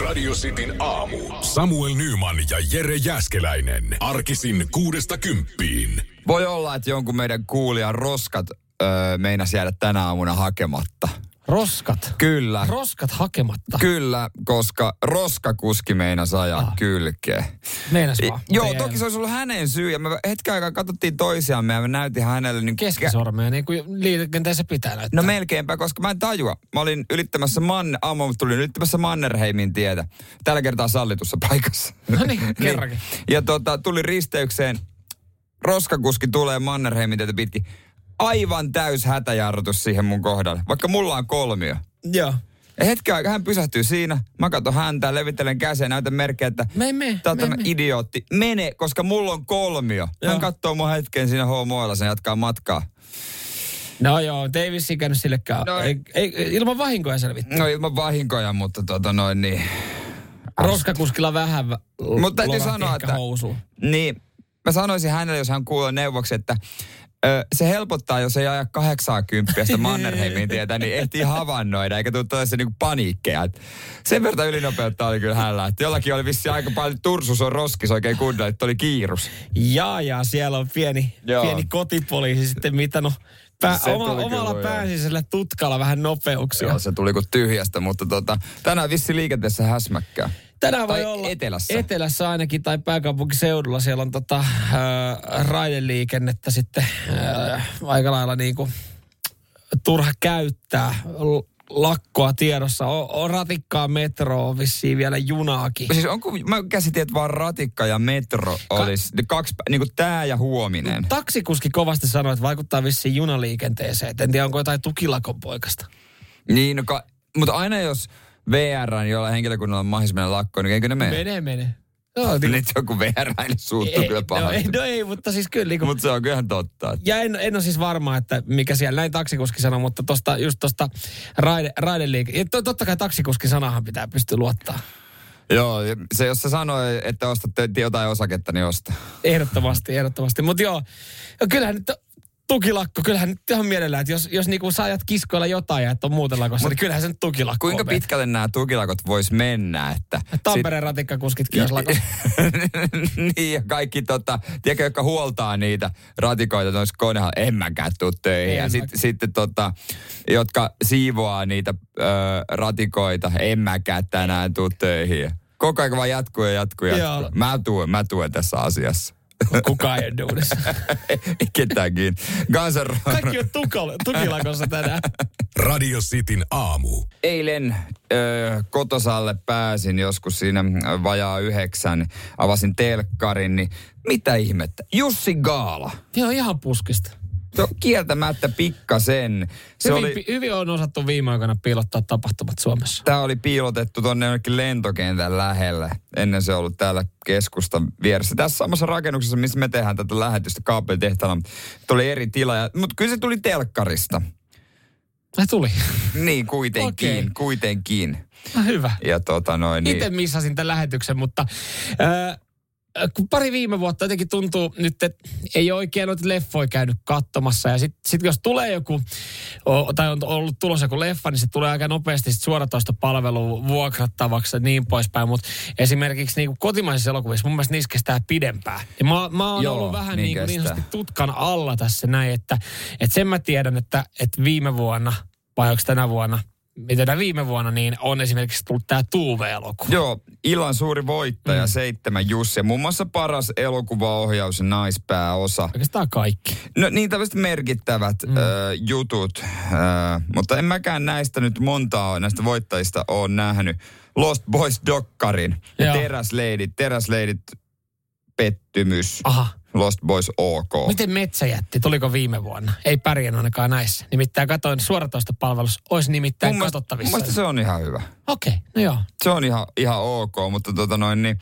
Radio Cityn aamu. Samuel Nyman ja Jere Jäskeläinen. Arkisin kuudesta kymppiin. Voi olla, että jonkun meidän kuulijan roskat öö, meinas jäädä tänä aamuna hakematta. Roskat. Kyllä. Roskat hakematta. Kyllä, koska roskakuski meinas ajaa Ah. kylkeen. Meinas vaan. Joo, toki se olisi ollut hänen syy. Ja me hetken aikaa katsottiin toisiamme ja me näytin hänelle... Niin Keskisormea, niin kuin liikenteessä pitää näyttää. No melkeinpä, koska mä en tajua. Mä olin ylittämässä Man... Aamu tulin ylittämässä Mannerheimin tietä. Tällä kertaa sallitussa paikassa. No niin, kerrankin. Ja tota, tuli risteykseen. Roskakuski tulee Mannerheimin tietä pitkin. Aivan täys hätäjarrutus siihen mun kohdalle. Vaikka mulla on kolmio. Joo. Ja hetken aikaa hän pysähtyy siinä. Mä katson häntä, levittelen käsiä, näytän merkkejä, että Me, me, tää on me, tämä me. idiootti. Mene, koska mulla on kolmio. Joo. Hän katsoo mun hetken siinä homoilla, sen jatkaa matkaa. No joo, te ei vissiin käynyt sillekään. No ei- ei, ilman vahinkoja selvitty. No ilman vahinkoja, mutta tota noin niin. Roskakuskilla vähän vä- Mutta täytyy sanoa, että- housuun. Niin, mä sanoisin hänelle, jos hän kuulee neuvoksi, että se helpottaa, jos ei aja 80 sitä Mannerheimin tietä, niin ehtii havainnoida, eikä tule tällaisia niinku paniikkeja. Et sen verran ylinopeutta oli kyllä hänellä, että jollakin oli vissi aika paljon tursus on roskis oikein kunnolla, että oli kiirus. Ja, ja siellä on pieni, Joo. pieni kotipoliisi sitten mitannut pää, oma, omalla kyllä, joo. pääsisällä tutkalla vähän nopeuksia. Joo, se tuli kuin tyhjästä, mutta tota, tänään vissi liikenteessä häsmäkkää. Tänään voi olla etelässä. etelässä ainakin tai pääkaupunkiseudulla. Siellä on tota, äh, raideliikennettä sitten äh, aika lailla niin kuin, turha käyttää. Lakkoa tiedossa. On, on ratikkaa, metroa, vissiin vielä junaakin. Siis onko, mä käsitin, että vaan ratikka ja metro olisi, ne kaksi, niin kuin tää ja huominen. Taksikuski kovasti sanoi, että vaikuttaa vissiin junaliikenteeseen. Et en tiedä, onko jotain tukilakon poikasta. Niin, no, ka, mutta aina jos VR, jolla henkilökunnalla on mahdollisuus mennä lakkoon, niin eikö ne mene? Mene, mene. Joo, Niin että joku VR suuttuu kyllä no, ei, pahasti. no ei, mutta siis kyllä. Niin Mutta se on kyllä ihan totta. että- Ja en, en ole siis varma, että mikä siellä, näin taksikuski sanoi, mutta tosta, just tuosta raide, raideliike. Ja to, totta kai taksikuski sanahan pitää pystyä luottaa. Joo, se jos se sanoi, että ostatte jotain osaketta, niin osta. Ehdottomasti, ehdottomasti. Mutta joo, kyllähän nyt tukilakko, kyllähän nyt ihan mielellään, että jos, jos niinku sä ajat kiskoilla jotain ja et on muuten lakossa, niin kyllähän se nyt tukilakko Kuinka pitkälle nämä tukilakot vois mennä? Että Tampereen ratikkakuskitkin olisi lakossa. niin, ja kaikki tota, tiedätkö, jotka huoltaa niitä ratikoita noissa koneilla, en mäkään tuu töihin. Ja En sit, sitten tota, jotka siivoaa niitä ö, ratikoita, en mäkään tänään tuu töihin. Koko ajan vaan jatkuu ja jatkuu ja Joo. jatkuu. Mä tuen, mä tuen tässä asiassa. Kukaan ei ole duunissa. ei ketäänkin. Guns. Kaikki on tukal, tukilakossa tänään. Radio Cityn aamu. Eilen ö, kotosalle pääsin joskus siinä vajaa yhdeksän. Avasin telkkarin, niin mitä ihmettä? Jussi Gaala. Joo, ihan puskista. Se on kieltämättä pikkasen. Se Hyvin, oli, hyvin on osattu viime aikoina piilottaa tapahtumat Suomessa. tämä oli piilotettu tuonne jonnekin lentokentän lähelle. Ennen se ollut täällä keskustan vieressä. Tässä samassa rakennuksessa, missä me tehdään tätä lähetystä kaapelitehtaalla. Tuli eri tila, ja- mutta kyllä se tuli telkkarista. Ai tuli. Niin, kuitenkin, Okei. kuitenkin. No hyvä. Ja tota noin, niin, Itse missasin tämän lähetyksen, mutta äh, kun pari viime vuotta jotenkin tuntuu nyt, että ei oikein noita leffoja käynyt katsomassa. Ja sitten sit jos tulee joku, tai on ollut tulossa joku leffa, niin se tulee aika nopeasti sit suoratoista palvelua vuokrattavaksi ja niin poispäin. Mutta esimerkiksi niin kotimaisissa elokuvissa mun mielestä niissä kestää pidempään. Ja mä, mä oon Joo, ollut vähän niin niin, kuin niin kestää. sanotusti tutkan alla tässä näin, että, että sen mä tiedän, että, että viime vuonna, vai onko tänä vuonna, miten tänä viime vuonna, niin on esimerkiksi tullut tämä Tuuve-elokuva. Joo, illan suuri voittaja, Mm. seitsemän Jussi. Ja muun muassa paras elokuvaohjaus ja naispääosa. Oikeastaan kaikki. No niin tällaiset merkittävät mm. ö, jutut, ö, mutta en mäkään näistä nyt montaa näistä voittajista ole nähnyt. Lost Boys-dokkarin ja Joo. Teräsleidit, Teräsleidit pettymys, Aha. Lost Boys OK. Miten Metsäjätti, tuliko viime vuonna? Ei pärjännyt ainakaan näissä. Nimittäin katoin suoratoista palvelussa, olisi nimittäin mun mielestä, mun katsottavissa. mielestä se on ihan hyvä. Okei, no joo. Se on ihan, ihan ok, mutta tota noin niin,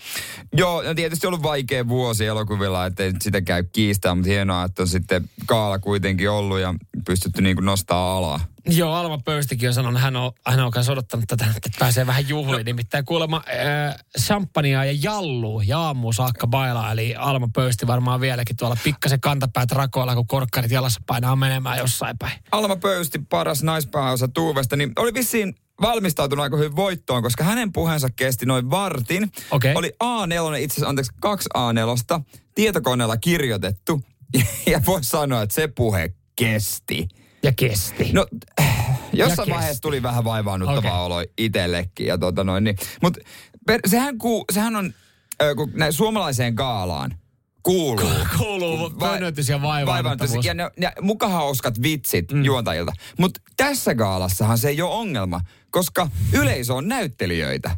joo, no tietysti ollut vaikea vuosi elokuvilla, ettei sitä käy kiistää, mutta hienoa, että on sitten kaala kuitenkin ollut ja pystytty niin kuin nostaa alaa. Joo, Alma Pöystikin on sanonut, hän on, hän on kanssa odottanut tätä, että pääsee vähän juhliin. Nimittäin kuulemma äh, champagnea ja jallu ja aamu saakka bailaa. Eli Alma Pöysti varmaan vieläkin tuolla pikkasen kantapäät rakoilla, kun korkkarit jalassa painaa menemään jossain päin. Alma Pöysti, paras naispääosa Tuuvesta, niin oli vissiin valmistautunut aika hyvin voittoon, koska hänen puheensa kesti noin vartin. Okei. Oli A4, itse asiassa anteeksi, kaksi A4, tietokoneella kirjoitettu. Ja voi sanoa, että se puhe kesti. Ja kesti. No, jossain Ja vaiheessa kesti. tuli vähän vaivaannuttavaa okay. olo itsellekin. Ja tota noin, niin. Mut per, sehän, kuu, sehän on, ö, kun näin suomalaiseen gaalaan kuuluu. Kuuluu pönnötys ja vaivaannuttavuus. Ja, ne, ja muka hauskat vitsit mm. juontajilta. Mutta tässä gaalassahan se ei ole ongelma, koska yleisö on näyttelijöitä.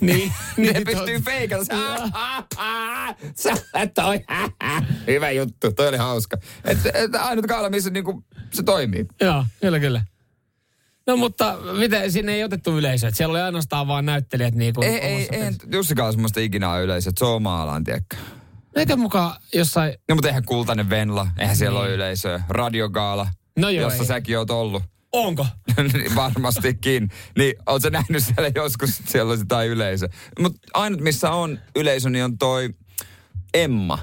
Niin, Ne niin pystyy tot- feikata. Sä toi. Hyvä juttu, toi oli hauska. Et, et ainut gaala, missä niinku, se toimii. Joo, kyllä, kyllä. No mutta miten, sinne ei otettu yleisöä? Siellä oli ainoastaan vaan näyttelijät niin kuin Ei, ei, ei, Jussi Gaala semmoista ikinä ole yleisö, että se on oma alaan, tiedätkö? Näitä mukaan jossain... No mutta eihän Kultainen Venla, eihän siellä ole yleisöä. Radiogaala, Niin. No joo, jossa ei. säkin oot ollut. Onko? Niin Varmastikin. Niin oot sä nähnyt siellä joskus, siellä olisi jotain yleisö. Mutta ainut missä on yleisö, niin on toi Emma.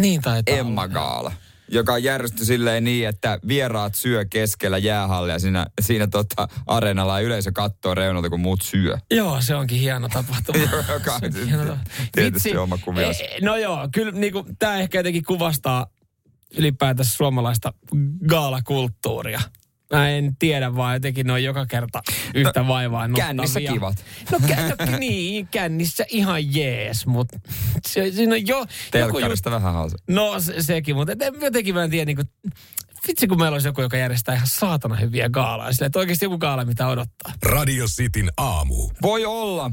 Niin taitaa Emma olla. Gaala. Joka järjestyi silleen niin, että vieraat syö keskellä jäähallia siinä, siinä tota areenalla ja yleisö kattoo reunalta, kun muut syö. Joo, se onkin hieno tapahtuma. Joka on Se onkin hieno tietysti Vitsi. oma. Eh, No joo, kyllä niinku, tämä ehkä jotenkin kuvastaa ylipäätänsä suomalaista gaalakulttuuria. Mä en tiedä, vaan jotenkin ne on joka kerta yhtä no, vaivaa. kännissä kivat. No, kä- no niin, kännissä ihan jees, mutta se, siinä on jo... joku Telkkarista vähän hauska. No se, sekin, mutta et en- jotenkin mä en tiedä, niin kuin, vitsi kun meillä olisi joku, joka järjestää ihan saatana hyviä gaalaja. Sillä, että oikeasti joku gaala, mitä odottaa. Radio Cityn aamu. Voi olla,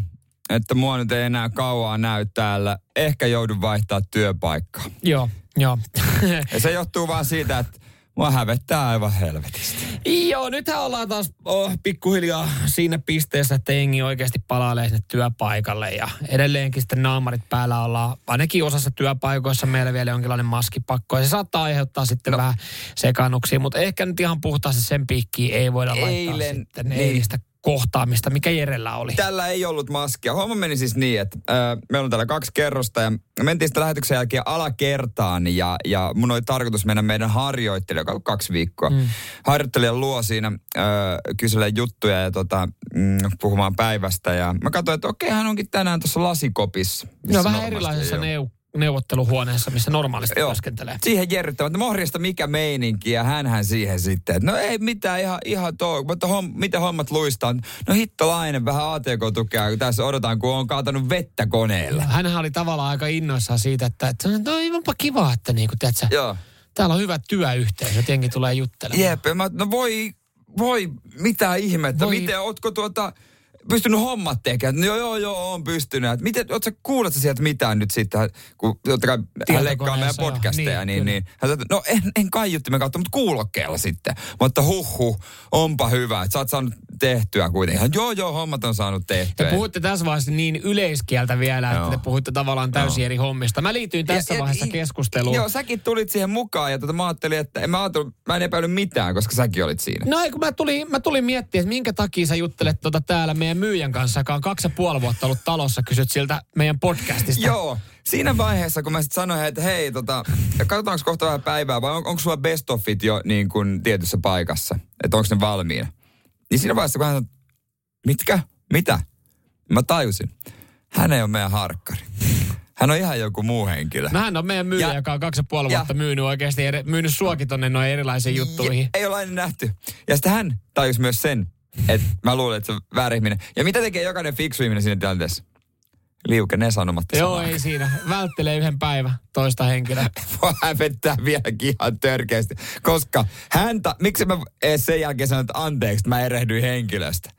että mua nyt ei enää kauaa näy täällä. Ehkä joudun vaihtaa työpaikkaa. Joo, joo. Ja se johtuu vaan siitä, että mua hävettää aivan helvetisti. Joo, nythän ollaan taas oh, pikkuhiljaa siinä pisteessä, että jengi oikeasti palailee sinne työpaikalle ja edelleenkin sitten naamarit päällä ollaan, ainakin osassa työpaikoissa meillä vielä jonkinlainen maskipakko ja se saattaa aiheuttaa sitten no. vähän sekannuksia, mutta ehkä nyt ihan puhtaasti sen piikkiin ei voida laittaa Eilen, sitten niin. Kohtaamista, mikä Jerellä oli. Tällä ei ollut maskia. Homma meni siis niin, että äh, meillä on täällä kaksi kerrosta ja me mentiin sitten lähetyksen jälkeen alakertaan ja, ja mun oli tarkoitus mennä meidän harjoittelija, joka on kaksi viikkoa. Mm. Harjoittelijan luo siinä äh, kyselee juttuja ja tota, mm, puhumaan päivästä ja mä katsoin, että okei, hän onkin tänään tuossa lasikopissa. No vähän erilaisessa ei ole. neu- neuvotteluhuoneessa, missä normaalisti Joo. työskentelee. Siihen jerryttämään, että morjesta mikä meininki ja hänhän siihen sitten, että no ei mitään ihan, ihan tuo, mutta hom, miten hommat luistaa. No hittolainen, vähän ATK-tukea, kun tässä odotan, kun on kaatanut vettä koneella. Hänhän oli tavallaan aika innoissaan siitä, että, että no, onpa kiva, että niin kuin, tiedätkö, Joo. täällä on hyvä työyhteisö, jengi tulee juttelemaan. Jep, mä, no voi, voi, mitä ihmettä, voi. miten, ootko tuota, pystynyt hommat tekemään? No joo, joo, joo, on pystynyt. Et miten, ootko kuulet sä sieltä mitään nyt sitten, kun totta kai hän leikkaa meidän podcasteja, Niin, niin, niin, hän sanoi, että no en, en kaiuttimen kautta, mutta kuulokkeella sitten. Mutta huhhuh, onpa hyvä, että sä oot saanut tehtyä kuitenkin. Joo, joo, hommat on saanut Te tehtyä. puhutte tässä vaiheessa niin yleiskieltä vielä, että Joo. te puhutte tavallaan täysin Joo. eri hommista. Mä liityin tässä Ja- ja- vaiheessa i- keskusteluun. Joo, säkin tulit siihen mukaan ja tota, mä ajattelin, että en mä, ajatellut, mä en epäily mitään, koska säkin olit siinä. No ei, kun mä tulin, mä tulin miettimään, että minkä takia sä juttelet tota täällä meidän myyjän kanssa, joka on kaksi ja puoli vuotta ollut talossa, kysyt siltä meidän podcastista. Joo, siinä vaiheessa, kun mä sitten sanoin, että hei, tota, katsotaanko kohta vähän päivää, vai on, onko sulla best ofit jo niin kuin tietyssä paikassa, että onko ne valmiina. Niin siinä vaiheessa, kun hän sanoi, mitkä? Mitä? Mä tajusin. Hän ei ole meidän harkkari. Hän on ihan joku muu henkilö. No hän on meidän myyjä, Ja- joka on kaksi ja puoli ja- vuotta myynyt oikeasti, eri, myynyt suokin tonne noin erilaisiin juttuihin. Ja, ei ole aina nähty. Ja sitten hän tajusi myös sen, että mä luulen, että se on väärä ihminen. Ja mitä tekee jokainen fiksu ihminen siinä tilanteessa? Liukenee sanomatta Joo, sanaa. ei siinä. Välttelee yhden päivän toista henkilöä. Mua hävettää vieläkin ihan törkeästi. Koska häntä, miksi mä edes sen jälkeen sanoin, että anteeksi, mä erehdyin henkilöstä.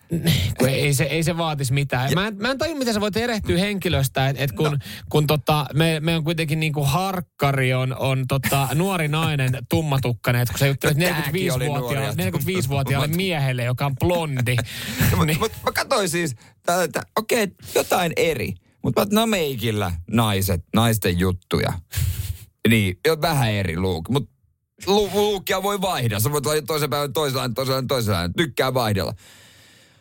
Kun ei, se, ei se vaatisi mitään. Mä en, mä en tajua, miten sä voit erehtyä henkilöstä, että et kun, no. kun tota, me, me on kuitenkin niinku harkkari on, on tota, nuori nainen tummatukkainen, että kun sä juttelet No tääkin oli nuori ja 45-vuotiaalle 45-vuotiaalle miehelle, joka on blondi. Mutta niin, mut, mä katsoin siis, että okei, jotain eri. Mutta no meikillä naiset, naisten juttuja. Niin, jo vähän eri luuk. Mutta lu, luukia voi vaihdella. Sä voit laittaa toisen päivän toisenlainen, toisenlainen, toisenlainen. Tykkää vaihdella.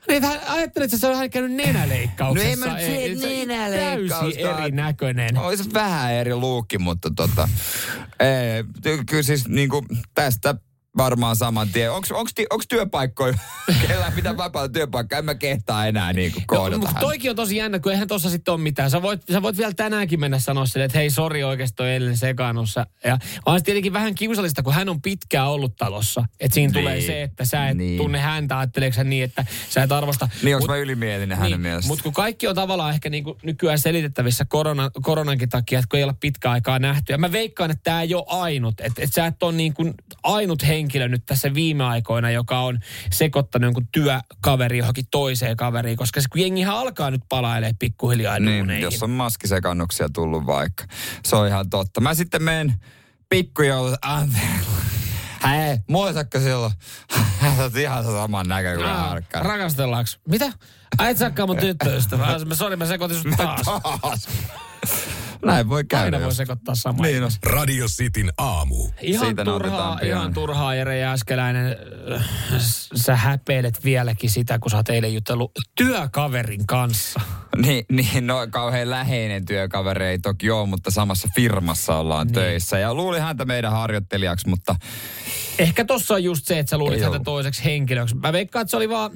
Niin hän ajattelit, että se on hän käynyt nenäleikkauksessa. No ei mä nyt Ei, se nenäleikkausta. Täysin erinäköinen. Olisi vähän eri luukki, mutta tota, ei, kyllä siis niinku tästä varmaan saman tien. Onko työpaikkoja, kellä pitää vapaata työpaikkaa, en mä kehtaa enää niin kuin koodata. No, mutta toikin on tosi jännä, kun eihän tossa sitten ole mitään. Sä voit, sä voit vielä tänäänkin mennä sanoa sille, että hei, sori oikeasti toi eilen sekaannussa. Ja on se tietenkin vähän kiusallista, kun hän on pitkään ollut talossa. Että siinä niin. tulee se, että sä et niin. tunne häntä, ajatteleeko niin, että sä et arvosta. Niin, onko mä ylimielinen hänen niin, mielestä? Mutta kun kaikki on tavallaan ehkä niinku nykyään selitettävissä korona, koronankin takia, että kun ei olla pitkä aikaa nähty. Ja mä veikkaan, että tämä ei ole ainut. Että et sä et ole niinku ainut henkilö nyt tässä viime aikoina, joka on sekoittanut jonkun työkaveri johonkin toiseen kaveriin, koska se kun jengihän alkaa nyt palailemaan pikkuhiljaa Niin, jos on maskisekannuksia tullut vaikka. Se on ihan totta. Mä sitten menen pikkujoulut, Hei, muistatko silloin? Sä oot ihan saman näkö kuin harkka. Rakastellaanko? Mitä? Äit sakkaa mun tyttöystävää. Sori, mä sekoitin sut taas. taas. Näin voi käydä. Aina voi sekoittaa samaa. Niin Radio Cityn aamu. Ihan Siitä turhaa, ihan turhaa Jere Jääskeläinen. Sä häpeilet vieläkin sitä, kun sä oot eilen jutellut työkaverin kanssa. Niin, niin no kauhean läheinen työkaveri ei toki ole, mutta samassa firmassa ollaan niin. töissä. Ja luulin häntä meidän harjoittelijaksi, mutta... Ehkä tossa on just se, että sä luulit häntä toiseksi henkilöksi. Mä veikkaan, että se oli vaan,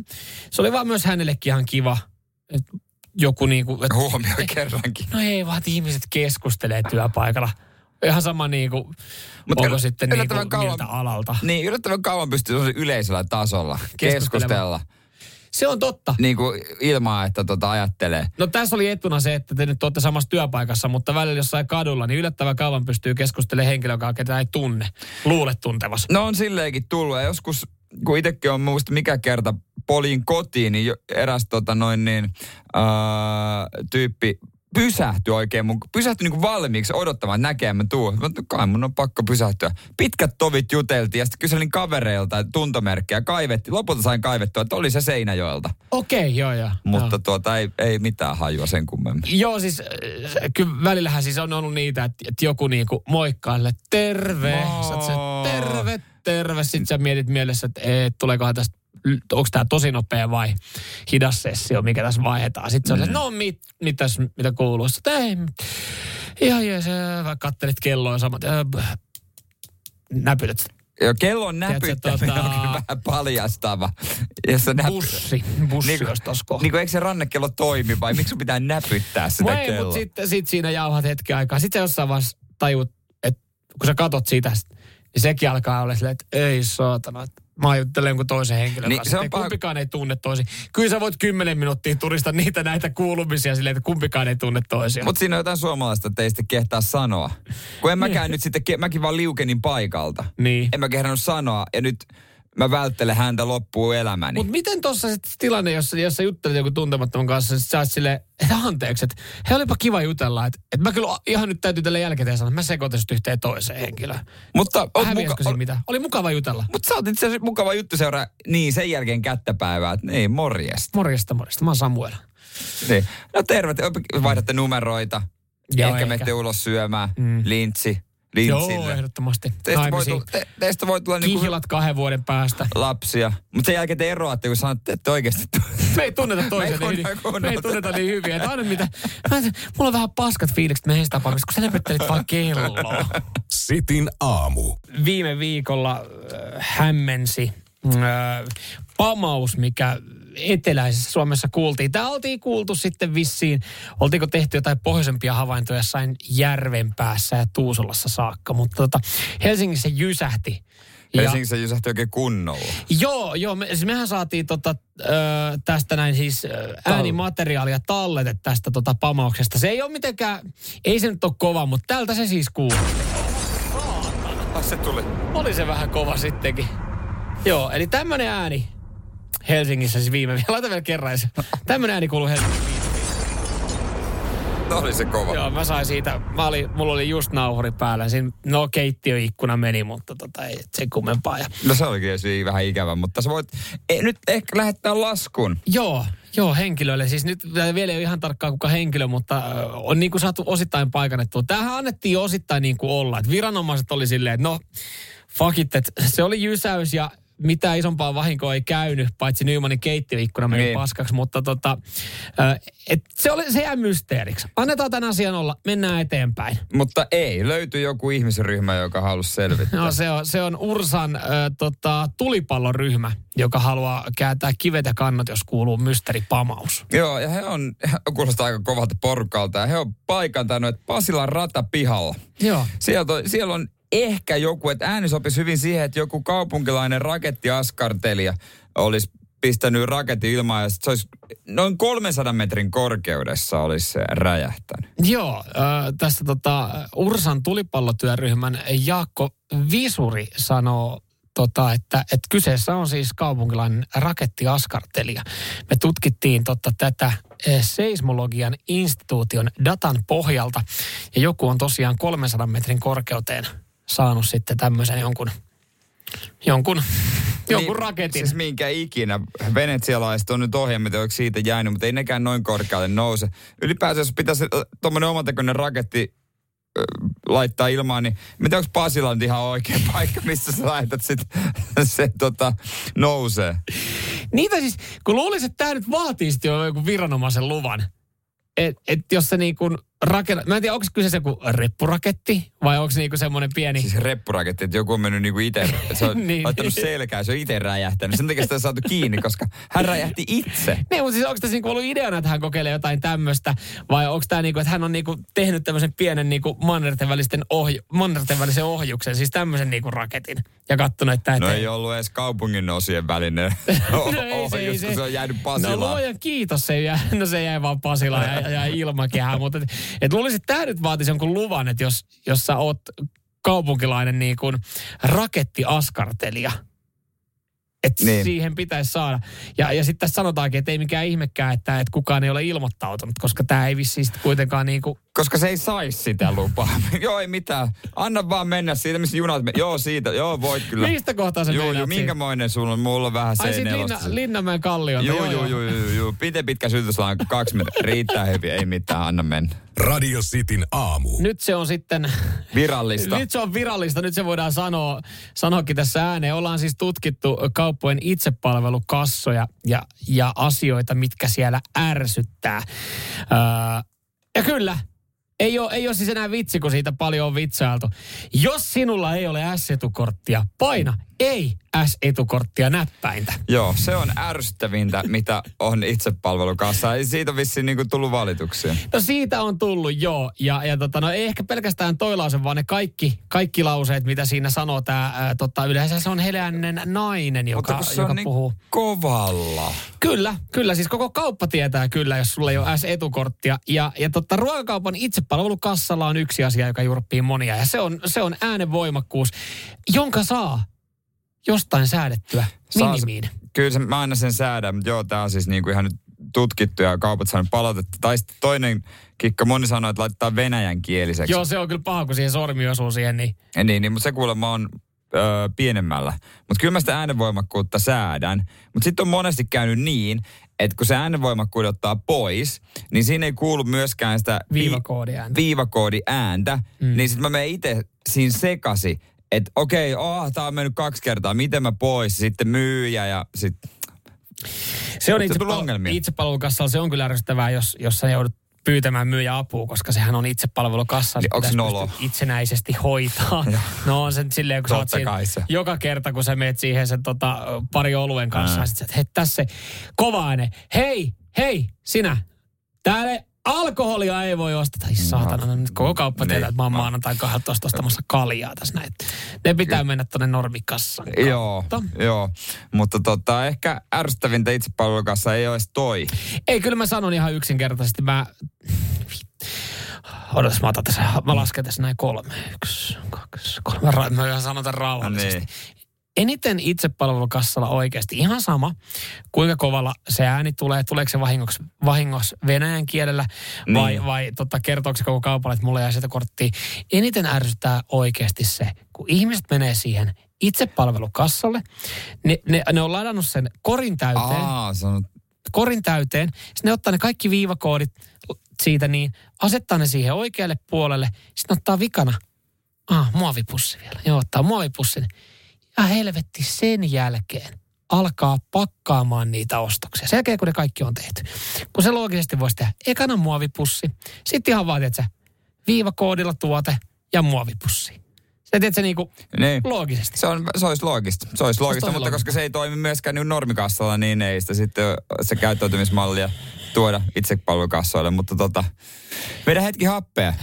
se oli vaan myös hänellekin ihan kiva. Että joku niinku... Et, Huomioi kerrankin. No ei vaan, että ihmiset keskustelee työpaikalla. Ihan sama niinku, Mut onko sitten niinku kauan, miltä alalta. Niin, yllättävän kauan pystyy yleisellä tasolla keskustella. Se on totta. Niin kuin ilman, että tota ajattelee. No tässä oli etuna se, että te nyt olette samassa työpaikassa, mutta välillä jossain kadulla, niin yllättävän kauan pystyy keskustelemaan henkilön kanssa, ketä ei tunne. Luulet tuntevas. No on silleenkin tullut. Ja joskus kun itsekin on muista mikä kerta polin kotiin, niin eräs tota noin niin, ää, tyyppi pysähtyi oikein mun, pysähtyi niin kuin valmiiksi odottamaan, että näkee mä tuun. Mä, kai mun on pakko pysähtyä. Pitkät tovit juteltiin ja sitten kyselin kavereilta tuntomerkkejä, kaivetti. Lopulta sain kaivettua, että oli se Seinäjoelta. Okei, okay, joo joo. Mutta joo. tuota ei, ei mitään hajua sen kummemmin. Joo, siis äh, kyllä välillähän siis on ollut niitä, että, että joku niinku moikkaille terve. Sä, terve, terve. Sitten sä mietit mielessä, että et, tuleekohan tästä onko tämä tosi nopea vai hidas sessio, mikä tässä vaihdetaan. Sitten se on, mm. no mit, mitäs, mitä kuuluu? Sitten ei, ihan jees, vaikka kattelit kelloa samat, äh, näpytät Joo, kellon näpyttäminen tota... on kyllä vähän paljastava. Jos näpy... Bussi, bussi niin, olisi tossa niin kuin, eikö se rannekello toimi vai miksi sun pitää näpyttää sitä Vai, kelloa? mutta sitten sit siinä jauhat hetki aikaa. Sitten jossain vaiheessa tajut, että kun sä katot sitä, niin sekin alkaa olla silleen, että ei saatana, että mä ajattelen jonkun toisen henkilön niin, kanssa. Se on paha... Kumpikaan ei tunne toisi. Kyllä sä voit kymmenen minuuttia turista niitä näitä kuulumisia silleen, että kumpikaan ei tunne toisia. Mutta siinä on jotain suomalaista, että ei sitten kehtaa sanoa. Kun en mäkään niin. nyt sitten, mäkin vaan liukenin paikalta. Niin. En mä kehdannut sanoa. Ja nyt mä välttelen häntä loppuun elämäni. Mutta miten tuossa tilanne, jossa, jossa juttelit joku tuntemattoman kanssa, että sä oot silleen, että anteeksi, että he olipa kiva jutella, että, että mä kyllä ihan nyt täytyy tälle jälkeen sanoa, että mä sekoitin yhteen toiseen henkilöön. Mutta Häviäskö muka- mitä? Oli mukava jutella. Mutta sä oot itse asiassa mukava juttu seuraa, niin sen jälkeen kättäpäivää, että ei morjesta. Morjesta, morjesta. Mä oon Samuel. Niin. No terve, vaihdatte numeroita. Joo, ehkä, ehkä. menette ulos syömään. Mm. Lintsi lintsille. Joo, ehdottomasti. Teistä voi, tulla, te, teistä voi tulla niinku Kihlat kahden vuoden päästä. Lapsia. Mutta sen jälkeen te eroatte, kun sanotte, että oikeasti... me ei tunneta toisen niin, hyvin. Me ei tunneta niin hyvin. Että aina mitä... Mulla on vähän paskat fiilikset meidän tapaamista, kun sä lepettelit vaan kelloa. Sitin aamu. Viime viikolla äh, hämmensi äh, pamaus, mikä eteläisessä Suomessa kuultiin. Tämä oltiin kuultu sitten vissiin, oltiinko tehty jotain pohjoisempia havaintoja jossain päässä ja Tuusulassa saakka, mutta tota, Helsingissä jysähti. Helsingissä ja, jysähti oikein kunnolla. Joo, joo. Me, siis mehän saatiin tota, ö, tästä näin siis äänimateriaalia tallete tästä tota pamauksesta. Se ei ole mitenkään, ei se nyt ole kova, mutta tältä se siis kuuluu. Se tuli. Oli se vähän kova sittenkin. Joo, eli tämmönen ääni Helsingissä siis viime viikolla. Laita vielä kerran. Tämmönen ääni kuuluu Helsingissä. oli se kova. Joo, mä sain siitä, mä oli, mulla oli just nauhuri päällä. Siinä, no keittiöikkuna meni, mutta tota, ei se kummempaa. Ja... No se olikin siinä vähän ikävä, mutta sä voit e, nyt ehkä lähettää laskun. Joo, Joo, henkilöille. Siis nyt vielä ei ole ihan tarkkaan kuka henkilö, mutta on niin kuin saatu osittain paikannettua. Tämähän annettiin osittain niin kuin olla. Että viranomaiset oli silleen, että no fuck it, että se oli jysäys ja mitään isompaa vahinkoa ei käynyt, paitsi Nymanin keittiöikkuna meni Niin. paskaksi, mutta tota, et se, oli, se jää mysteeriksi. Annetaan tämän asian olla, mennään eteenpäin. Mutta ei, löytyi joku ihmisryhmä, joka halusi selvittää. No, se, on, se on Ursan ö, tota, tulipalloryhmä, joka haluaa kääntää kivet ja kannat, jos kuuluu mysteeripamaus. Joo, ja he on, kuulostaa aika kovalta porukalta, ja he on paikantanut, että Pasilan rata pihalla. Joo. Sieltä siellä on ehkä joku, että ääni sopisi hyvin siihen, että joku kaupunkilainen rakettiaskartelija olisi pistänyt raketin ilmaan ja se olisi noin 300 metrin korkeudessa olisi se räjähtänyt. Joo, äh, tässä tota, Ursan tulipallotyöryhmän Jaakko Visuri sanoo, tota, että, että kyseessä on siis kaupunkilainen rakettiaskartelija. Me tutkittiin tota, tätä eh, seismologian instituution datan pohjalta ja joku on tosiaan 300 metrin korkeuteen saanut sitten tämmöisen jonkun, jonkun, jonkun Niin, raketin. Siis minkä ikinä. Venetsialaiset on nyt ohjelmia, onko siitä jäänyt, mutta ei nekään noin korkealle nouse. Ylipäätään jos pitäisi tuommoinen omatekoinen raketti laittaa ilmaan, niin mitä onko Pasila nyt ihan oikea paikka, missä sä laitat sit se tota, nousee? Niitä siis, kun luulisin, että tämä nyt vaatii sitten jo joku viranomaisen luvan. Että et jos se niin kuin rakenna... Mä en tiedä, onko kyseessä joku reppuraketti vai onko se niin kuin semmoinen pieni... Siis reppuraketti, että joku on mennyt niinku itse, se on Niin. laittanut selkää, se on itse räjähtänyt. Sen takia sitä on saatu kiinni, koska hän räjähti itse. Niin, mutta siis onko tässä niinku ollut ideana, että hän kokeilee jotain tämmöistä, vai onko tämä niinku, että hän on niinku tehnyt tämmöisen pienen niinku mannerten, välisten ohju, mannerten välisen ohjuksen, siis tämmöisen niinku raketin, ja katsonut, että... No ei ollut edes kaupungin osien välinen No ei se, ei kun se on jäänyt No Pasilaan. luojan kiitos, se jäi, no se jäi vaan Pasilaan ja, ja, ja ilmakehään. Mutta et, luulisin, että tämä nyt vaatisi jonkun luvan, että jos, jos sä oot kaupunkilainen niin kuin rakettiaskartelija, että niin. Siihen pitäisi saada. Ja, ja sitten tässä sanotaankin, että ei mikään ihmekään, että, että kukaan ei ole ilmoittautunut, koska tämä ei vissiin kuitenkaan niin kuin... Koska se ei saisi sitä lupaa. joo, ei mitään. Anna vaan mennä siitä, missä junat me... Joo, siitä. Joo, voit kyllä. Mistä kohtaa sä Joo, joo, minkämoinen sulla on? Mulla on vähän Ai sit Linna, C4. Linnanmäen kalliolta. Joo, joo, joo, joo, joo. Miten pitkä sytyslauta? Kaksi metriä. Riittää hyvin, ei mitään, anna mennä. Radio Cityn aamu. Nyt se on sitten Virallista. Nyt se on virallista, nyt se voidaan sanoa, sanoakin tässä ääneen. Ollaan siis tutkittu kauppojen itsepalvelukassoja ja, ja asioita, mitkä siellä ärsyttää. Öö, ja kyllä, ei ole, ei ole siis enää vitsi, kun siitä paljon on vitsailtu. Jos sinulla ei ole S-etukorttia, paina ei S-etukorttia näppäintä. Joo, se on ärsyttävintä, mitä on itsepalvelukassa. Ei siitä on vissiin niinku tullut valituksia. No siitä on tullut joo. Ja, ja tota, no ei ehkä pelkästään toi lause, vaan ne kaikki, kaikki lauseet, mitä siinä sanoo tämä, tota, yleensä se on heläinen nainen, joka, Mutta se joka on niin puhuu. kovalla. Kyllä, kyllä. Siis koko kauppa tietää kyllä, jos sulla ei ole S-etukorttia. Ja, ja totta, ruokakaupan itsepalvelukassalla on yksi asia, joka jurppii monia. Ja se on, se on äänenvoimakkuus, jonka saa jostain säädettyä minimiin. Kyllä se, mä aina sen säädän, mutta joo, tää on siis niinku ihan nyt tutkittu ja kaupat saanut palautetta. Tai sitten toinen kikka, moni sanoo, että laittaa venäjän kieliseksi. Joo, se on kyllä paha, kun siihen sormi osuu siihen, niin Ja Niin, niin mutta se kuulemma on öö, pienemmällä. Mutta kyllä mä sitä äänenvoimakkuutta säädän. Mutta sitten on monesti käynyt niin, että kun se äänenvoimakkuuden ottaa pois, niin siinä ei kuulu myöskään sitä vi- viivakoodiääntä. viivakoodi ääntä, mm. niin sitten mä menen itse siinä sekasi, että okei, oh, tää on mennyt kaksi kertaa, miten mä pois, sitten myyjä ja sitten... Se on Se itse, tulee ongelmia. itsepalvelukassalla, se on kyllä ärsyttävää, jos, jos sä joudut pyytämään myyjä apua, koska sehän on itsepalvelukassa. Niin se onko nolo? itsenäisesti hoitaa. no on se silleen, kun sä Totta siinä, kai se. joka kerta, kun sä meet siihen sen tota, pari oluen kanssa, ja sit sä, että hei, tässä se kova ääne. Hei, hei, sinä. Täällä alkoholia ei voi ostaa. Ai saatana, no nyt koko kauppa Niin. tietää, että mä oon maanantai 12 ostamassa kaljaa tässä näin. Ne pitää mennä tonne normikassaan. Joo, joo. Mutta tota, ehkä ärsyttävintä itsepalvelukassa ei ole edes toi. Ei, kyllä mä sanon ihan yksinkertaisesti. Mä... Odotas, mä otan tässä, mä lasken tässä näin kolme. Yksi, kaksi, kolme. Mä, sanon tämän rauhallisesti. Niin. Eniten itsepalvelukassalla oikeasti ihan sama, kuinka kovalla se ääni tulee, tuleeko se vahingoksi, vahingossa venäjän kielellä vai, Niin. vai tota, kertooko se koko kaupalle, että mulla jää sitä korttia. Eniten ärsyttää oikeasti se, kun ihmiset menee siihen itsepalvelukassalle, ne, ne, ne on ladannut sen korin täyteen Aa, on... korin täyteen. Sitten ne ottaa ne kaikki viivakoodit siitä niin, asettaa ne siihen oikealle puolelle. Sitten ottaa vikana, ah, muovipussi vielä. Joo, ottaa muovipussin. Ja helvetti sen jälkeen alkaa pakkaamaan niitä ostoksia. Sen jälkeen, kun ne kaikki on tehty. Kun se loogisesti voisi tehdä ekana muovipussi, sitten ihan vaan, että viivakoodilla tuote ja muovipussi. Se tiedät se niinku Niin. loogisesti. Se, on, se olisi loogista. Se olisi loogista, tosi mutta loogista. koska se ei toimi myöskään niin normikassalla, niin ei sitä sitten se käyttäytymismallia tuoda itsepalvelukassoille. Mutta tota, vedä hetki happea.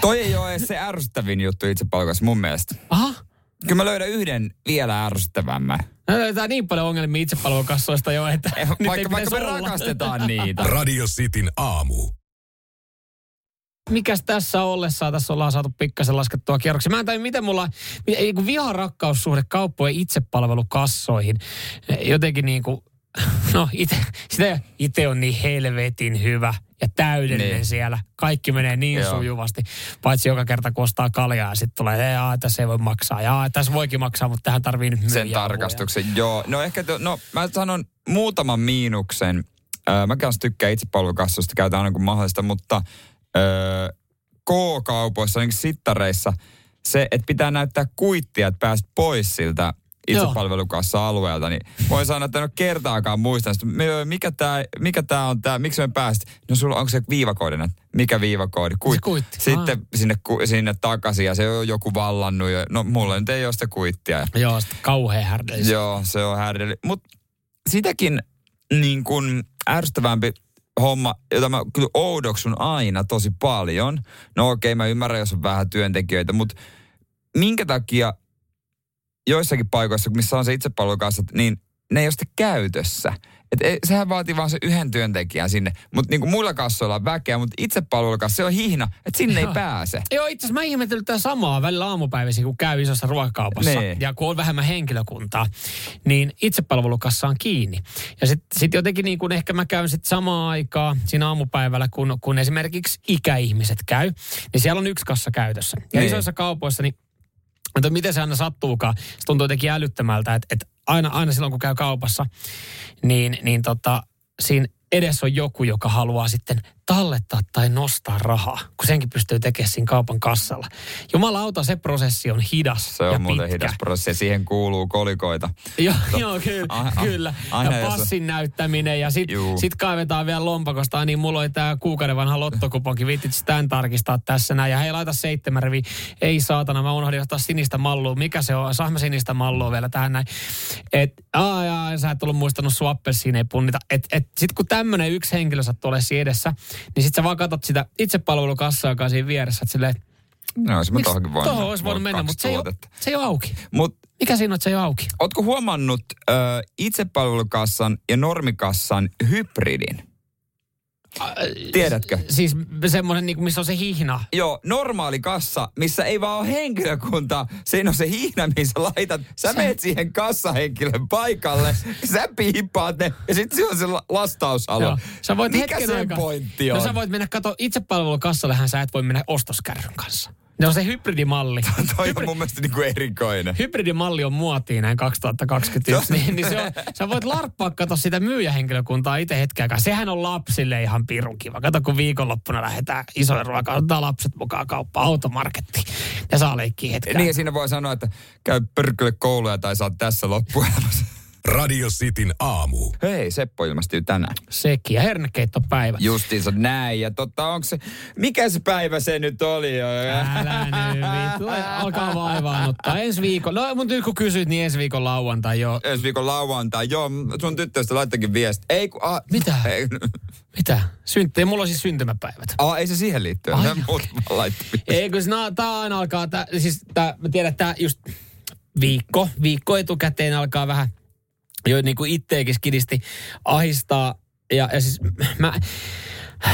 Toi ei ole edes se ärsyttävin juttu itsepalvelukassa mun mielestä. Aha. Kyllä mä löydän yhden vielä ärsyttävämmän. No, löytää niin paljon ongelmia itsepalvelukassoista jo, että nyt ei Vaikka, vaikka me olla. rakastetaan niitä. Radio Cityn aamu. Mikäs tässä ollessaan, tässä ollaan saatu pikkasen laskettua kierroksia. Mä en tajua, miten mulla ei, kun viharakkaussuhde kauppojen itsepalvelukassoihin. Jotenkin niin kuin, no ite, sitä itse on niin helvetin hyvä ja täydellinen Niin. siellä. Kaikki menee niin Joo. Sujuvasti. Paitsi joka kerta, kun ostaa kaljaa ja sitten tulee, jaa, tässä ei voi maksaa. Jaa, tässä voikin maksaa, mutta tähän tarvii nyt Sen tarkastuksen, joo. No ehkä, to, no mä sanon muutaman miinuksen. Öö, mä kanssa tykkään itsepalvelukassoista, käytän aina kun mahdollista, mutta öö, K-kaupoissa, sittareissa, se, että pitää näyttää kuittia, että pääset pois siltä itsepalvelukassa-alueelta, niin voin sanoa, että en ole kertaakaan sitä. Me- mikä tämä mikä tää on tämä, miksi me pääsit? No sulla onko se viivakoodi? näet? Mikä viivakoodi? Kuit. kuitti. Sitten sinne, ku, sinne takaisin ja se on joku vallannut. Ja, no mulla nyt ei ole sitä kuittia. Joo, sitten kauhean härdellistä. Joo, se on härdeli. Mutta sitäkin niin kuin ärsyttävämpi homma, jota mä kyllä oudoksun aina tosi paljon. No okei, mä ymmärrän, jos on vähän työntekijöitä, mutta minkä takia joissakin paikoissa, missä on se itsepalvelukassat, niin ne ei ole sitten käytössä. Et ei, sehän vaatii vaan se yhden työntekijän sinne. Mutta niin kuin muilla kassoilla on väkeä, mutta itsepalvelukassa se on hihna, että sinne ei Joo. pääse. Joo, itse asiassa mä ihmetellyt tätä samaa välillä aamupäivisin, kun käy isossa ruokakaupassa. Niin. Ja kun on vähemmän henkilökuntaa, niin itsepalvelukassa on kiinni. Ja sitten sit jotenkin niin kuin ehkä mä käyn sitten samaa aikaa siinä aamupäivällä, kun, kun esimerkiksi ikäihmiset käy, niin siellä on yksi kassa käytössä. Ja Niin. isoissa kaupoissa, niin mutta miten se aina sattuukaan, se tuntuu jotenkin älyttömältä, että, että aina, aina silloin kun käy kaupassa, niin, niin tota, siinä edessä on joku, joka haluaa sitten tallettaa tai nostaa rahaa, kun senkin pystyy tekemään siinä kaupan kassalla. Jumalauta, se prosessi on hidas Se on ja muuten pitkä. hidas prosessi siihen kuuluu kolikoita. Joo, joo kyllä, A- a- kyllä. aina ja on- passin näyttäminen ja sitten sit kaivetaan vielä lompakosta. Niin mulla oli tämä kuukauden vanha lottokuponki. Viittit sitä tarkistaa tässä näin. Ja hei, laita seitsemän rivi. Ei saatana, mä unohdin ottaa sinistä mallua. Mikä se on? Saamme sinistä mallua vielä tähän näin. Et, aa, jaa, sä et ollut muistanut sun appelsiineja punnita. Et, et, sit kun tämmönen yksi henkilö sattuu olemaan siinä edessä, niin sit sä vaan katot sitä itsepalvelukassaa, joka on siinä vieressä. Et silleen, No, se mä miksi tohonkin voinut. tohon olisi voinut mennä, mutta se ei, ole, se ei ole auki. Mutta Mikä siinä on, että se ei ole auki? ootko huomannut ö, itsepalvelukassan ja normikassan hybridin? Tiedätkö? Siis semmoinen, niin missä on se hihna. Joo, normaali kassa, missä ei vaan ole henkilökuntaa. Siinä on se hiihna, missä laitat. Sä Sä- menet siihen kassahenkilön paikalle, sä piippaat ne ja sitten siellä on se la- lastausalo. Joo. Sä voit Mikä sen aikaa- pointti on? No sä voit mennä kato, itsepalvelukassallehan sä et voi mennä ostoskärryn kanssa. Ne on se hybridimalli. Toi on mun mielestä niinku erikoinen. Hybridimalli on muotiin näin 2021, niin, niin se on, sä voit larppaa kato sitä myyjähenkilökuntaa itse aikaa. Sehän on lapsille ihan pirun kiva. Kato, kun viikonloppuna lähdetään isoille ruokaan, ottaa lapset mukaan kauppaan, automarketti. Ja saa leikkiä hetken Niin ja siinä voi sanoa, että käy pörkyle kouluja tai saat tässä loppuelämässä. Radio Cityn aamu. Hei, Seppo ilmestyy tänään. Sekin ja hernekeittopäivä. Justiinsa näin. Ja tota, onko se, mikä se päivä se nyt oli? jo? Älä nyt vittu, alkaa vaivaannuttaa. Ensi viikon, no mutta nyt kun kysyt, niin ensi viikon lauantai joo. Ensi viikon lauantai. Joo, sun tyttöystä laittakin viesti. Ei kun, ah, Mitä? Ei, Mitä? Syntti, mulla on siis syntymäpäivät. ah, ei se siihen liittyy. Ai, viesti. Ei, kun no, tää aina alkaa, tää, siis tää, mä tiedän, että tää just viikko, viikko etukäteen alkaa vähän jo niin kuin itteekin skidisti ahistaa. Ja, ja siis mä,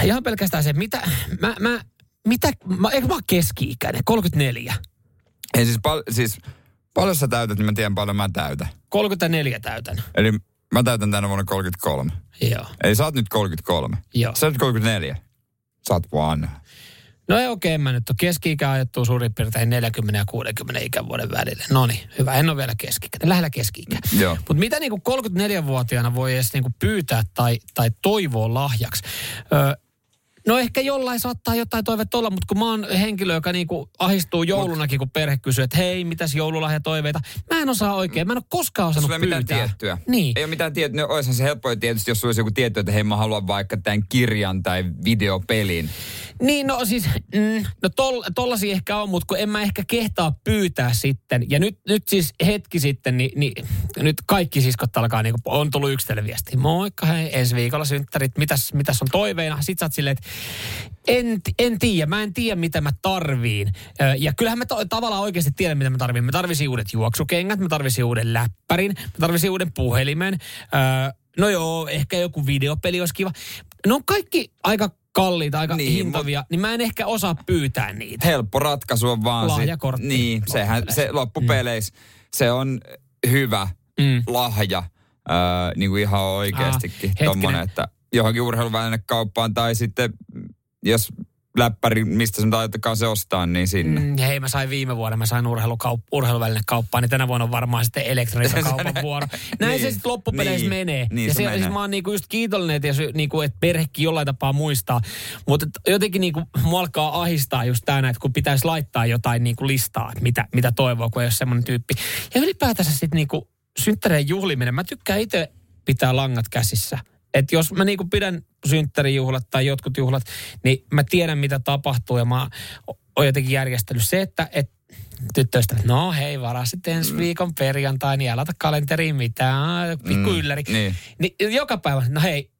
ihan pelkästään se, mitä, mä, mä mitä, mä, eikö mä oon keski-ikäinen, 34. Ei siis, pal- siis paljon sä täytät, niin mä tiedän paljon mä täytän. 34 täytän. Eli mä täytän tänä vuonna 33. Joo, Eli sä oot nyt 33. joo. Sä oot 34. Sä oot vanha. No ei okei, mä nyt on keski-ikä ajettu suurin piirtein 40 ja 60 ikävuoden välille. No niin, hyvä. En ole vielä keski lähellä keski. Mutta mitä niinku 34-vuotiaana voi edes niinku pyytää tai, tai toivoa lahjaksi? Ö, No ehkä jollain saattaa jotain toivetta olla, mutta kun mä oon henkilö, joka niinku ahistuu joulunakin, kun perhe kysyy, että hei, mitäs joululahjatoiveita. Mä en osaa oikein, mä en ole koskaan osannut Sulla ei mitään pyytää. tiettyä. Niin. Ei ole mitään tiettyä. No, olisihan se helppoa tietysti, jos olisi joku tietty, että hei mä haluan vaikka tämän kirjan tai videopelin. Niin, no siis, mm, no tol, tollasia ehkä on, mutta kun en mä ehkä kehtaa pyytää sitten. Ja nyt, nyt siis hetki sitten, niin, niin nyt kaikki siskot alkaa, niin on tullut yksitellen viesti. Moikka hei, ensi viikolla synttärit, mitäs, mitäs on toiveina? Sitten sä oot silleen, että en, en tiedä, mä en tiedä mitä mä tarviin. Ja kyllähän mä to, tavallaan oikeasti tiedän mitä mä tarviin. Mä tarvisin uudet juoksukengät, mä tarvisin uuden läppärin, mä tarvisin uuden puhelimen. No joo, ehkä joku videopeli olisi kiva. Ne on kaikki aika kalliita, aika Niin, hintavia, niin mä en ehkä osaa pyytää niitä. Helppo ratkaisu on vaan... sit- Lahjakortti. Niin, sehän se loppupeleissä, se on hyvä Mm. lahja. Öö, niin kuin ihan oikeastikin. Ah, tommonen, että johonkin urheiluvälinekauppaan tai sitten jos läppäri, mistä sen taitakaan se ostaa, niin sinne. Mm, hei, mä sain viime vuonna, mä sain urheilukaup- urheiluvälinekauppaan, niin tänä vuonna on varmaan sitten elektroniikkakaupan vuoro. Näin Niin. se sitten loppupeleissä Niin. menee. Niin ja se se, menee. siis mä oon niinku just kiitollinen, että, niinku, että perhekin jollain tapaa muistaa. Mutta jotenkin niinku, mua alkaa ahistaa just tää, että kun pitäisi laittaa jotain niinku listaa, että mitä, mitä toivoo, kun ei ole semmoinen tyyppi. Ja ylipäätänsä sitten niinku, synttäreen juhliminen, mä tykkään itse pitää langat käsissä. Että jos mä niinku pidän synttärijuhlat tai jotkut juhlat, niin mä tiedän mitä tapahtuu ja mä oon jotenkin järjestänyt se, että et tyttöystävät, no hei, varaa sitten ensi viikon perjantai, niin älä kalenteriin mitään, pikku Mm, ylläri. niin. Niin joka päivä, no hei,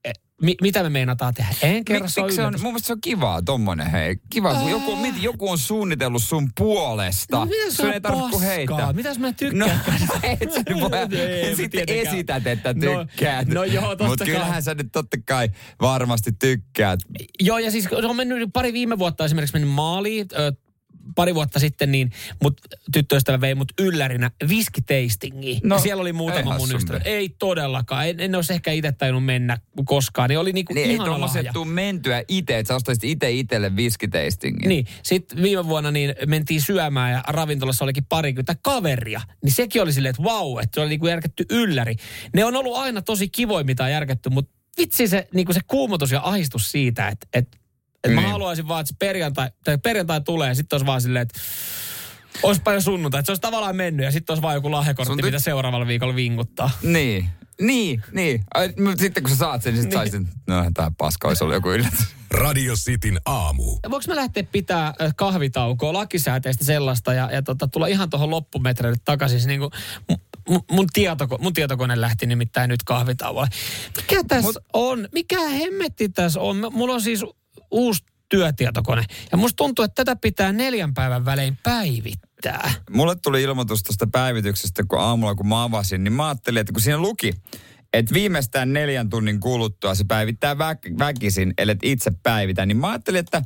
mi, mitä me meinataan tehdä? En kerro, Mik, se on mun mielestä se on kivaa tommonen, hei. Kiva, kun joku, mieti, joku on suunnitellut sun puolesta. No mitä Sun ei tarvitse heittää. Mitäs mä No, tykkään? et sä nyt voi, Ei, sitten tietenkään. esität, että No, tykkäät. no joo, totta Mutta kai. kyllähän sä nyt totta kai varmasti tykkäät. Joo, ja siis on mennyt pari viime vuotta esimerkiksi mennyt maaliin, ö, pari vuotta sitten, niin mut tyttöystävä vei mut yllärinä viskitastingiin. No, No, siellä oli ei muutama mun ystävä. Ei todellakaan. En, en olisi ehkä itse tajunnut mennä koskaan. Niin oli niinku Niin ei ihana tommoset lahja. tuu mentyä itse, että sä ostaisit itse itselle viskitastingin. Niin, sitten viime vuonna niin mentiin syömään ja ravintolassa olikin parikymmentä kaveria. Niin sekin oli silleen, että vau, että se oli niinku järkätty ylläri. Ne on ollut aina tosi kivoja, mitä on järkätty, mutta vitsi se, niinku se kuumotus ja ahistus siitä, että, että, mä Niin. haluaisin vaan, että perjantai, tai perjantai tulee ja sitten olisi vaan silleen, että olisipa jo sunnuntai. Että se olisi tavallaan mennyt ja sitten olisi vaan joku lahjakortti, Sun mitä seuraavalla viikolla vinkuttaa. Niin, niin, niin. Sitten kun sä saat sen, niin sit saisit, no tää paska olisi ollut joku yllätys. Radio Cityn aamu. Voinko mä lähteä pitää kahvitaukoa, lakisääteistä sellaista ja, ja tota, tulla ihan tuohon loppumetreille takaisin. Niin kuin, mun, mun, tietoko, mun tietokone lähti nimittäin nyt kahvitauolle. Mikä tässä Mut- on? Mikä hemmetti tässä on? Mulla on siis uusi työtietokone. Ja musta tuntuu, että tätä pitää neljän päivän välein päivittää. Mulle tuli ilmoitus tuosta päivityksestä, kun aamulla kun mä avasin, niin mä ajattelin, että kun siinä luki, että viimeistään neljän tunnin kuluttua se päivittää vä- väkisin, ellei itse päivitä, niin mä ajattelin, että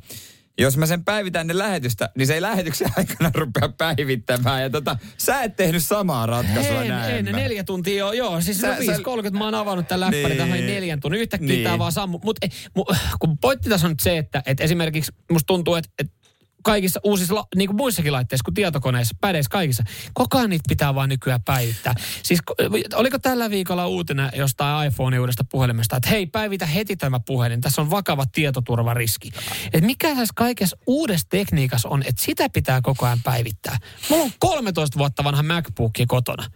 jos mä sen päivitän ne lähetystä, niin se ei lähetyksen aikana rupea päivittämään. Ja tota, sä et tehnyt samaa ratkaisua Ei, näin. ei, ne neljä tuntia joo, joo. Siis Sä- sä, sä- 5.30 mä oon avannut tämän läppärin, Niin. tähän neljän tunnin. Yhtäkkiä Niin. tää vaan sammu. Mutta mu, kun pointti tässä on nyt se, että, että esimerkiksi musta tuntuu, että, että kaikissa uusissa, niin kuin muissakin laitteissa, kuin tietokoneissa, pädeissä, kaikissa, koko ajan niitä pitää vaan nykyään päivittää. Siis ko- oliko tällä viikolla uutena jostain iPhone uudesta puhelimesta, että hei, päivitä heti tämä puhelin, tässä on vakava tietoturvariski. Että mikä tässä kaikessa uudessa tekniikassa on, että sitä pitää koko ajan päivittää. Mulla on 13 vuotta vanha MacBook kotona.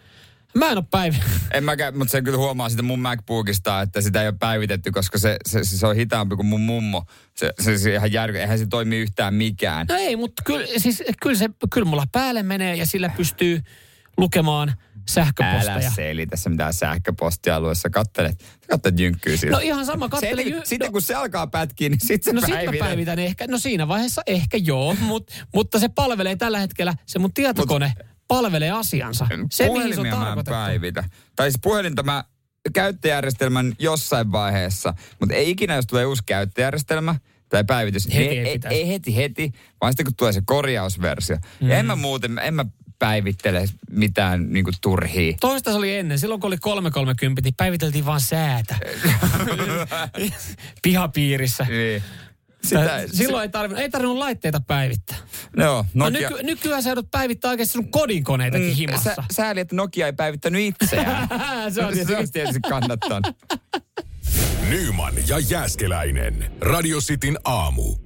Mä en ole päivi. En mäkään, mutta se kyllä huomaa sitä mun MacBookista, että sitä ei ole päivitetty, koska se, se, se on hitaampi kuin mun mummo. Se, se, se ihan järky, eihän se toimi yhtään mikään. No ei, mutta kyllä, siis, kyllä, se, kyllä mulla päälle menee ja sillä pystyy lukemaan sähköposteja. Älä selitä se mitään sähköpostia luessa. Kattelet, kattelet jynkkyy siltä. No ihan sama, kattele... Sitten, jy- sitten no, kun se alkaa pätkiä, niin sitten No se sitten mä päivität. päivitän ehkä, no siinä vaiheessa ehkä joo, mut, mutta se palvelee tällä hetkellä, se mun tietokone palvelee asiansa. Se mihin se on mä en päivitä. Tai siis puhelinta mä käyttöjärjestelmän jossain vaiheessa, mutta ei ikinä, jos tulee uusi käyttöjärjestelmä tai päivitys, Heti niin ei ei, ei, heti heti, vaan sitten kun tulee se korjausversio. Mm. Ja en mä muuten, en mä päivittele mitään niinku turhia. Toista se oli ennen. Silloin kun oli 330, niin päiviteltiin vaan säätä. Pihapiirissä. Niin. Sitä, Silloin ei tarvinnut, ei tarvinnut laitteita päivittää. Joo, No Nokia. nyky, nykyään sä joudut päivittää oikeasti sun kodinkoneitakin Mm, himassa. Sä, sääli, että Nokia ei päivittänyt itseään. se on se olisi tietysti kannattanut. Nyman ja Jääskeläinen. Radio Cityn aamu.